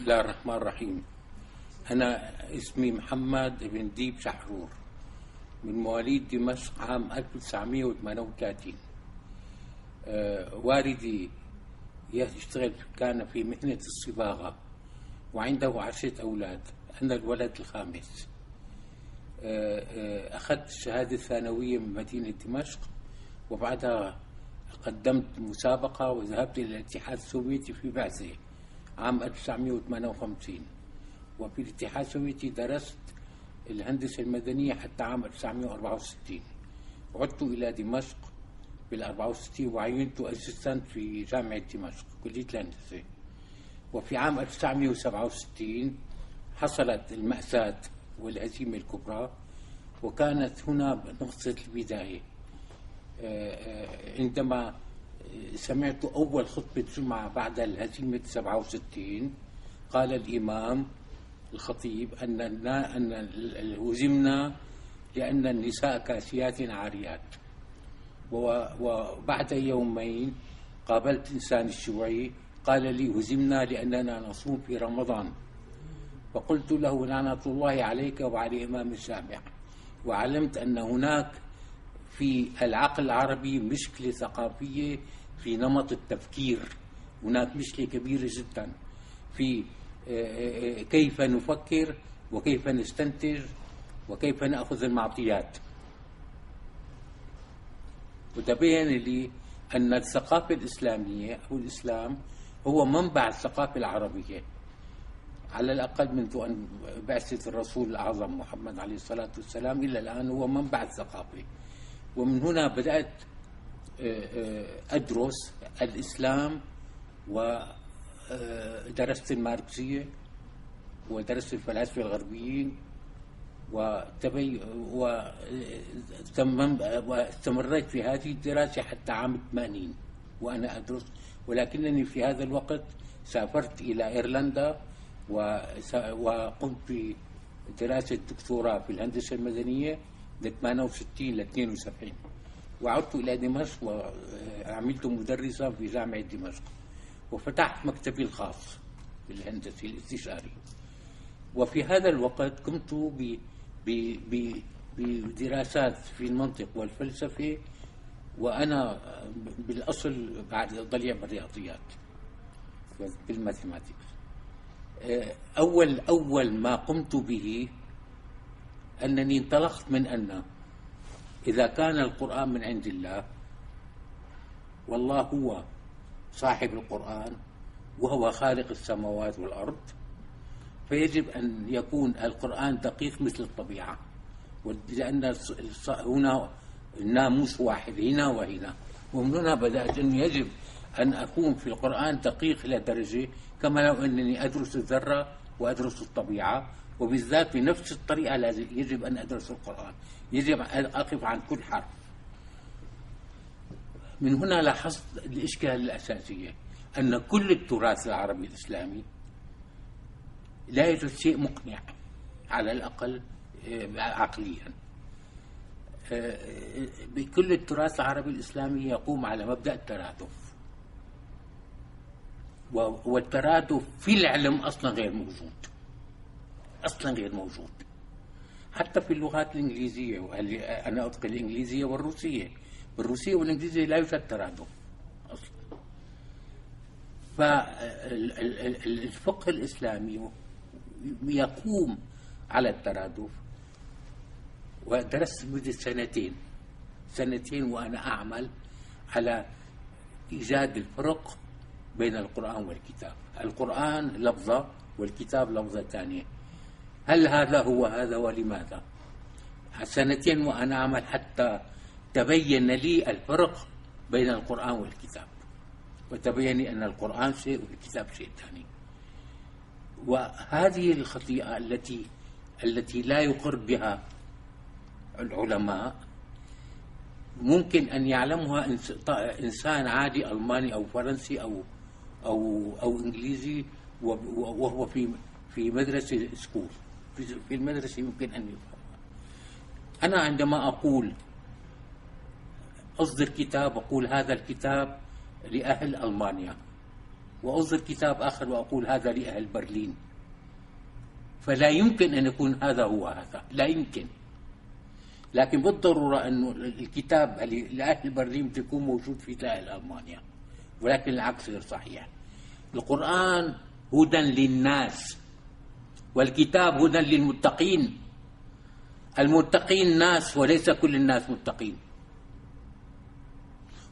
الله الرحمن الرحيم أنا اسمي محمد بن ديب شحرور من مواليد دمشق عام 1938 أه والدي يشتغل كان في مهنة الصباغة وعنده عشرة أولاد أنا الولد الخامس أخذت الشهادة الثانوية من مدينة دمشق وبعدها قدمت مسابقة وذهبت إلى الاتحاد السوفيتي في بعثة عام 1958 وفي الاتحاد السوفيتي درست الهندسة المدنية حتى عام 1964 عدت إلى دمشق بال 64 وعينت أسيستنت في جامعة دمشق كلية الهندسة. وفي عام 1967 حصلت المأساة والهزيمة الكبرى وكانت هنا نقطة البداية. آه، آه، عندما سمعت أول خطبة جمعة بعد الهزيمة 67 قال الإمام الخطيب أننا أن هزمنا لأن النساء كاسيات عاريات. وبعد يومين قابلت إنسان الشيوعي قال لي هزمنا لأننا نصوم في رمضان. فقلت له لعنة الله عليك وعلى إمام الجامع وعلمت أن هناك في العقل العربي مشكلة ثقافية في نمط التفكير. هناك مشكلة كبيرة جدا في آه، آه، كيف نفكر وكيف نستنتج وكيف نأخذ المعطيات. وتبين لي أن الثقافة الإسلامية أو الإسلام هو منبع الثقافة العربية. على الأقل منذ أن بعثة الرسول الأعظم محمد عليه الصلاة والسلام إلى الآن هو منبع الثقافة. ومن هنا بدأت آه، آه، أدرس الإسلام ودرست آه، الماركسية ودرست الفلاسفة الغربيين وتبي واستمريت في هذه الدراسة حتى عام 80 وأنا أدرس. ولكنني في هذا الوقت سافرت إلى إيرلندا وقمت بدراسة دكتوراه في الهندسة المدنية من 68 ل 72 وعدت إلى دمشق وعملت مدرسا في جامعة دمشق وفتحت مكتبي الخاص بالهندسة الاستشاري وفي هذا الوقت قمت بدراسات في المنطق والفلسفة وأنا بالأصل بعد ضليع بالرياضيات بالماثيماتيكس أول أول ما قمت به أنني انطلقت من أن إذا كان القرآن من عند الله والله هو صاحب القرآن وهو خالق السماوات والأرض فيجب أن يكون القرآن دقيق مثل الطبيعة. لأن هنا الناموس واحد هنا وهنا. ومن هنا بدأت أنه يجب أن أكون في القرآن دقيق إلى درجة كما لو أنني أدرس الذرة وأدرس الطبيعة. وبالذات بنفس الطريقة لازم يجب أن أدرس القرآن. يجب أن أقف عن كل حرف. من هنا لاحظت الإشكال الأساسية أن كل التراث العربي الإسلامي لا يوجد شيء مقنع على الأقل آه، عقليا. آه، بكل التراث العربي الإسلامي يقوم على مبدأ الترادف. والترادف في العلم أصلا غير موجود. أصلا غير موجود. حتى في اللغات الإنجليزية أنا أتقن الإنجليزية والروسية؟ بالروسية والإنجليزية لا يوجد ترادف أصلا فالفقه الإسلامي يقوم على الترادف ودرست مدة سنتين. سنتين وأنا أعمل على إيجاد الفرق بين القرآن والكتاب. القرآن لفظة والكتاب لفظة ثانية. هل هذا هو هذا ولماذا؟ سنتين وأنا أعمل حتى تبين لي الفرق بين القرآن والكتاب. وتبين لي أن القرآن شيء والكتاب شيء ثاني. وهذه الخطيئة التي التي لا يقر بها العلماء ممكن أن يعلمها إنسان عادي ألماني أو فرنسي أو أو أو إنجليزي وهو في في مدرسة سكول في المدرسة يمكن أن يفهمها أنا عندما أقول أصدر كتاب أقول هذا الكتاب لأهل ألمانيا. وأصدر كتاب آخر وأقول هذا لأهل برلين. فلا يمكن أن يكون هذا هو هذا. لا يمكن. لكن بالضرورة أن الكتاب لأهل برلين يكون موجود في سائر ألمانيا. ولكن العكس غير صحيح. القرآن هدى للناس. والكتاب هدى للمتقين. المتقين ناس وليس كل الناس متقين.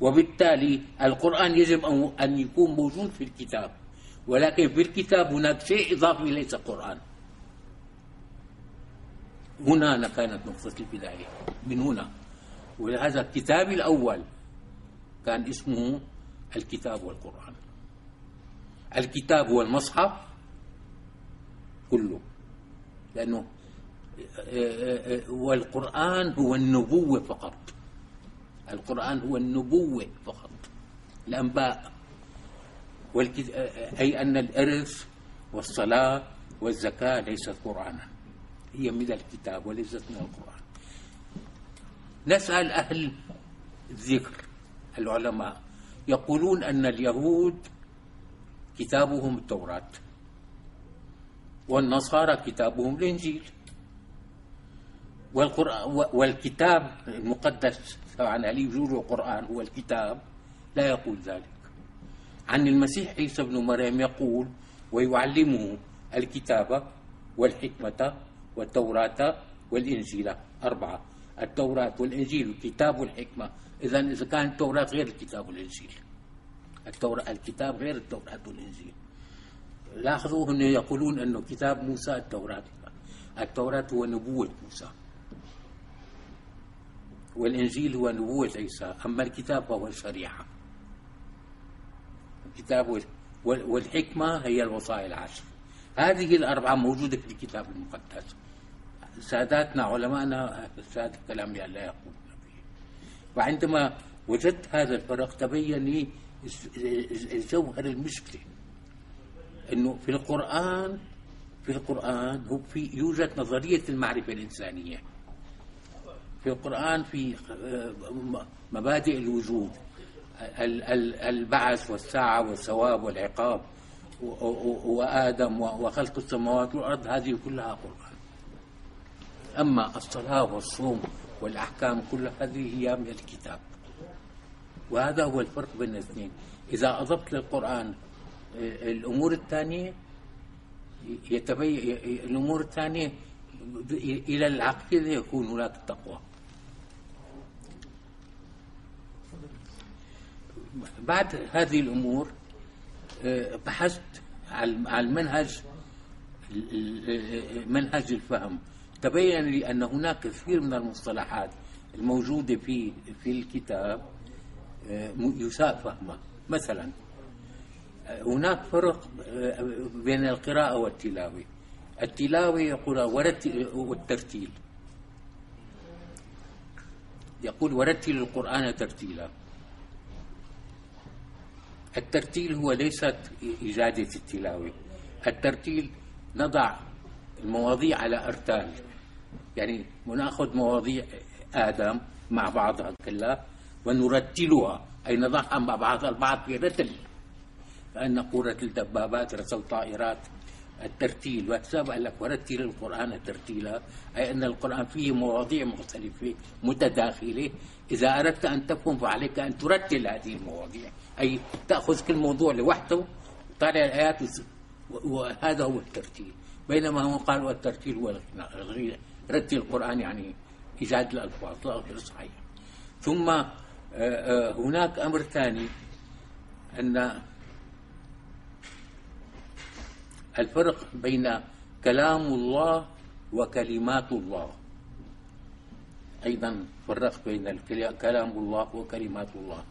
وبالتالي القرآن يجب أن يكون موجود في الكتاب. ولكن في الكتاب هناك شيء إضافي ليس قرآن. هنا كانت نقطة البداية. من هنا. ولهذا الكتاب الأول كان اسمه الكتاب والقرآن. الكتاب هو المصحف كله. لأنه والقرآن هو النبوة فقط. القرآن هو النبوة فقط. الأنباء. أي أن الإرث والصلاة والزكاة ليست قرآنا. هي من الكتاب وليست من القرآن. نسأل أهل الذكر العلماء. يقولون أن اليهود كتابهم التوراة. والنصارى كتابهم الإنجيل. والقرآن والكتاب المقدس طبعا علي وجوده القرآن هو الكتاب. لا يقول ذلك. عن المسيح عيسى بن مريم يقول ويعلمه الكتابة والحكمة والتوراة والإنجيل. أربعة. التوراة والإنجيل والكتاب والحكمة. إذا إذا كان التوراة غير الكتاب والإنجيل. التوراة الكتاب غير التوراة والإنجيل. لاحظوا أنه يقولون أنه كتاب موسى التوراة. التوراة هو نبوة موسى. والإنجيل هو نبوة عيسى. أما الكتاب فهو الشريعة. الكتاب والحكمة هي الوصايا العشر هذه الأربعة موجودة في الكتاب المقدس. ساداتنا علماءنا سادة الكلام لا فيه. وعندما وجدت هذا الفرق تبين لي جوهر المشكلة. إنه في القرآن في القرآن هو في يوجد نظرية المعرفة الإنسانية. في القرآن في آه، مبادئ الوجود البعث والساعة والثواب والعقاب وآدم وخلق السماوات والأرض هذه كلها قرآن. أما الصلاة والصوم والأحكام كل هذه هي من الكتاب. وهذا هو الفرق بين الاثنين. إذا أضفت للقرآن الأمور الثانية يتبين الأمور الثانية إلى العقيدة يكون هناك تقوى بعد هذه الأمور آه، بحثت على المنهج منهج الفهم. تبين لي أن هناك كثير من المصطلحات الموجودة في في الكتاب يساء فهمها مثلا هناك فرق بين القراءة والتلاوة. التلاوة يقول والترتيل. يقول ورتل القرآن ترتيلا. الترتيل هو ليست إجادة التلاوة. الترتيل نضع المواضيع على أرتال. يعني نأخذ مواضيع آدم مع بعضها كلها ونرتلها. أي نضعها مع بعضها البعض في رتل فأن قورة الدبابات رسل طائرات الترتيل واتساب قال لك ورتل القرآن ترتيلا أي أن القرآن فيه مواضيع مختلفة متداخلة. إذا أردت أن تفهم فعليك أن ترتل هذه المواضيع. أي تأخذ كل موضوع لوحده طالع الآيات وهذا هو الترتيل. بينما هو قال والترتيل هو رتل القرآن يعني إيجاد الألفاظ غير صحيح. ثم آه، آه، هناك أمر ثاني أن الفرق بين كلام الله وكلمات الله. أيضا فرق بين كلام الله وكلمات الله.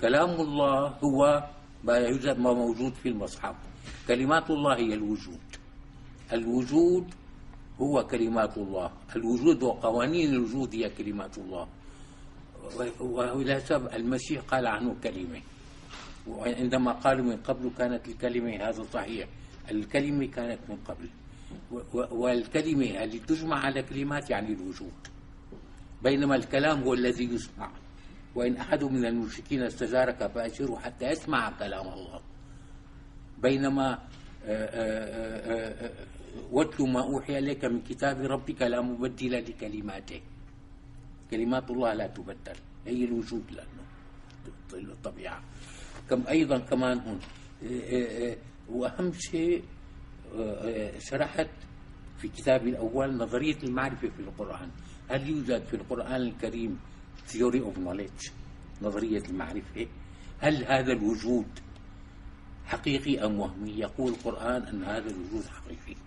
كلام الله هو ما يوجد ما موجود في المصحف. كلمات الله هي الوجود. الوجود هو كلمات الله. الوجود وقوانين الوجود هي كلمات الله. وإلى سبب المسيح قال عنه كلمة. وعندما قالوا من قبل كانت الكلمة هذا صحيح. الكلمة كانت من قبل. والكلمة اللي تجمع على كلمات يعني الوجود. بينما الكلام هو الذي يسمع. وإن أحد من المشركين استجارك فأجره حتى يسمع كلام الله. بينما واتل ما أوحي إليك من كتاب ربك لا مبدل لكلماته. كلمات الله لا تبدل. هي الوجود لأنه الطبيعة كم أيضا كمان هون وأهم شيء شرحت في كتابي الأول نظرية المعرفة في القرآن. هل يوجد في القرآن الكريم theory of knowledge نظرية المعرفة؟ هل هذا الوجود حقيقي أم وهمي؟ يقول القرآن أن هذا الوجود حقيقي.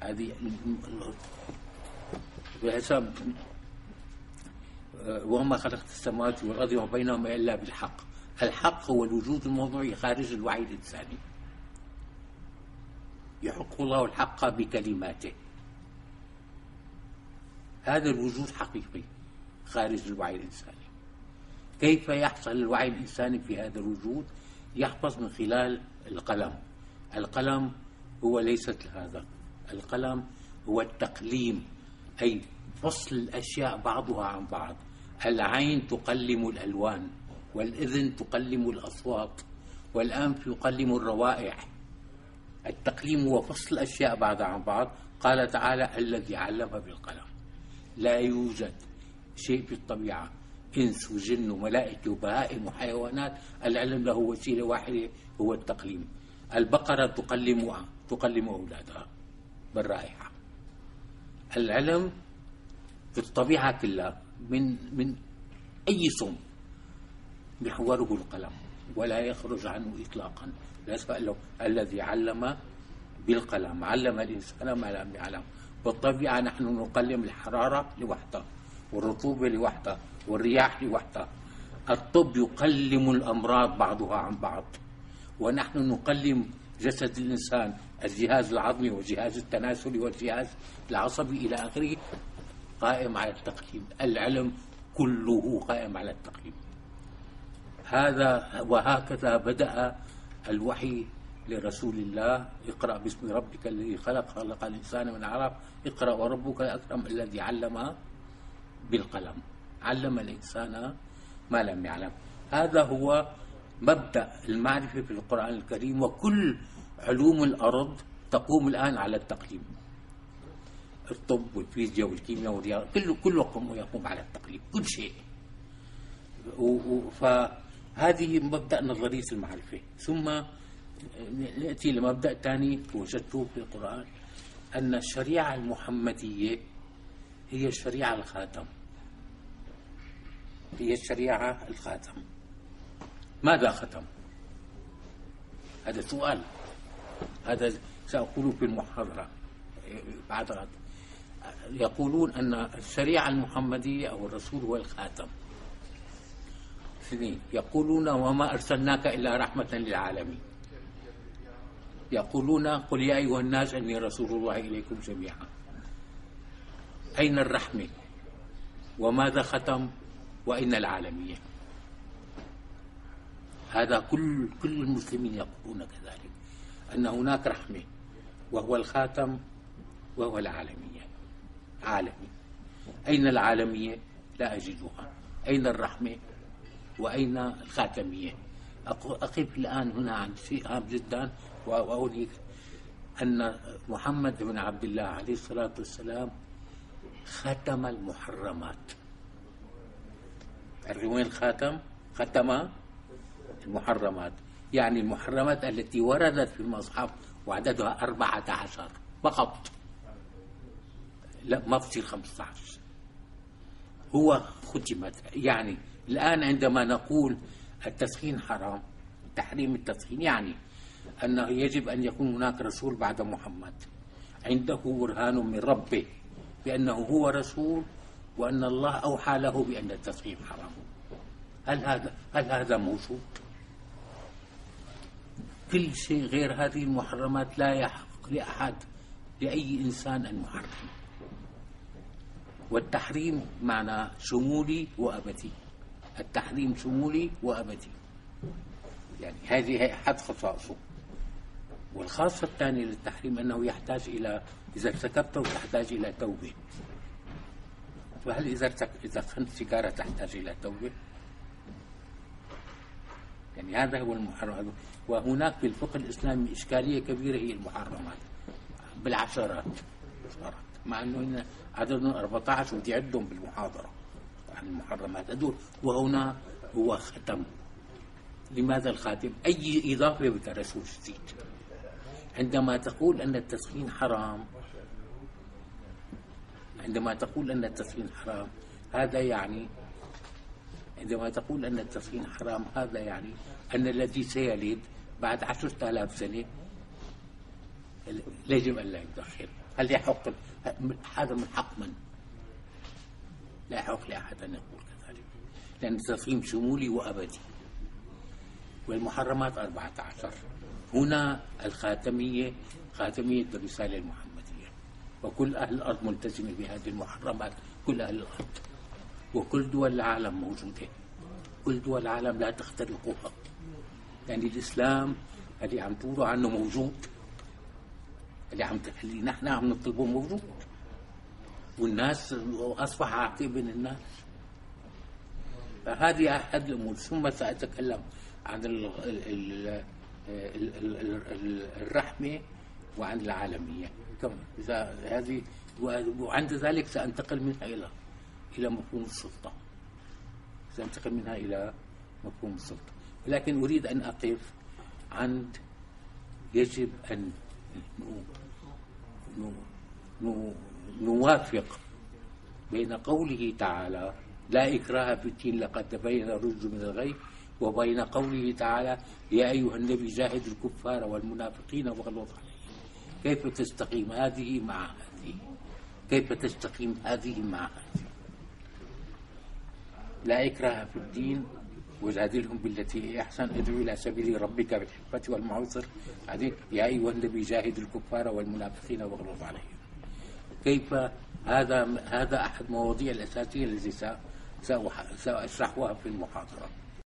هذه بحسب وما خلقت السماوات والأرض وما بينهما إلا بالحق. الحق هو الوجود الموضوعي خارج الوعي الإنساني. يحق الله الحق بكلماته. هذا الوجود حقيقي خارج الوعي الإنساني. كيف يحصل الوعي الإنساني في هذا الوجود؟ يحفظ من خلال القلم. القلم هو ليست هذا. القلم هو التقليم أي فصل الأشياء بعضها عن بعض. العين تقلم الألوان والإذن تقلم الأصوات والأنف يقلم الروائح. التقليم هو فصل الأشياء بعضها عن بعض. قال تعالى الذي علم بالقلم. لا يوجد شيء في الطبيعة. إنس وجن وملائكة وبهائم وحيوانات. العلم له وسيلة واحدة هو التقليم. البقرة تقلم تقلم أولادها بالرائحة. العلم في الطبيعة كلها من من أي صم محوره القلم ولا يخرج عنه إطلاقا. لا له الذي علم بالقلم علم الإنسان ما لم يعلم. بالطبيعة نحن نقلم الحرارة لوحدها والرطوبة لوحدها والرياح لوحدها. الطب يقلم الأمراض بعضها عن بعض. ونحن نقلم جسد الإنسان الجهاز العظمي والجهاز التناسلي والجهاز العصبي إلى آخره قائم على التقييم العلم كله قائم على التقييم هذا وهكذا بدأ الوحي لرسول الله. اقرأ باسم ربك الذي خلق. خلق الإنسان من عرق. اقرأ وربك الأكرم الذي علم بالقلم. علم الإنسان ما لم يعلم. هذا هو مبدأ المعرفة في القرآن الكريم وكل علوم الأرض تقوم الآن على التقليم. الطب والفيزياء والكيمياء والرياضة كله كله يقوم على التقليد كل شيء. فهذه مبدأ نظرية المعرفة ثم نأتي لمبدأ ثاني وجدته في القرآن أن الشريعة المحمدية هي الشريعة الخاتم. هي الشريعة الخاتم. ماذا ختم هذا سؤال. هذا سأقوله في المحاضرة بعد غد. يقولون أن الشريعة المحمدية أو الرسول هو الخاتم. اثنين يقولون وما أرسلناك إلا رحمة للعالمين. يقولون قل يا أيها الناس إني رسول الله إليكم جميعا. أين الرحمة؟ وماذا ختم؟ وأين العالمية هذا كل كل المسلمين يقولون كذلك أن هناك رحمة وهو الخاتم وهو العالمية. عالمي. أين العالمية؟ لا أجدها. أين الرحمة؟ وأين الخاتمية؟ أقف الآن هنا عن شيء هام جدا وأقول أن محمد بن عبد الله عليه الصلاة والسلام ختم المحرمات. وين الخاتم؟ ختم المحرمات. يعني المحرمات التي وردت في المصحف وعددها أربعة عشر فقط. لا ما بتصير 15 هو ختمت يعني الآن عندما نقول التسخين حرام تحريم التسخين يعني أنه يجب أن يكون هناك رسول بعد محمد. عنده برهان من ربه بأنه هو رسول وأن الله أوحى له بأن التسخين حرام. هل هذا هل هذا موجود؟ كل شيء غير هذه المحرمات لا يحق لأحد لأي إنسان أن يحرم. والتحريم معنى شمولي وأبدي. التحريم شمولي وأبدي. يعني هذه أحد خصائصه. والخاصة الثانية للتحريم أنه يحتاج إلى إذا ارتكبته تحتاج إلى توبة. فهل إذا إذا خنت سيجارة تحتاج إلى توبة؟ يعني هذا هو المحرم. وهناك في الفقه الإسلامي إشكالية كبيرة هي المحرمات. بالعشرات مع أنه عددهم 14 ودي عدهم بالمحاضرة. المحرمات هذول وهنا هو ختم. لماذا الخاتم؟ أي إضافة بترسول جديد. عندما تقول أن التسخين حرام عندما تقول أن التسخين حرام هذا يعني عندما تقول أن التسخين حرام هذا يعني أن الذي سيلد بعد عشرة آلاف سنة يجب أن لا يدخن هل يحق؟ هذا من حق من؟ لا يحق لأحد أن يقول كذلك لأن التسخين شمولي وأبدي. والمحرمات أربعة عشر. هنا الخاتمية خاتمية الرسالة المحمدية. وكل أهل الأرض ملتزمة بهذه المحرمات كل أهل الأرض. وكل دول العالم موجودة. كل دول العالم لا تخترقوها. يعني الإسلام اللي عم تقولوا عنه موجود. اللي عم اللي نحن عم نطلبه موجود. والناس أصبح بين الناس. فهذه أحد الأمور. ثم سأتكلم عن الرحمة وعن العالمية. كمان إذا هذه وعند ذلك سأنتقل منها إلى إلى مفهوم السلطة. سأنتقل منها إلى مفهوم السلطة. لكن أريد أن أقف عند يجب أن نوافق بين قوله تعالى لا إكراه في الدين لقد تبين الرشد من الغي وبين قوله تعالى يا أيها النبي جاهد الكفار والمنافقين واغلظ عليهم. كيف تستقيم هذه مع هذه؟ كيف تستقيم هذه مع هذه؟ لا إكراه في الدين وجادلهم بالتي هي أحسن ادعو إلى سبيل ربك بالحكمة والمعوذر بعدين يا أيها النبي جاهد الكفار والمنافقين واغلظ عليهم. كيف هذا هذا أحد مواضيع الأساسية التي سأشرحها في المحاضرة.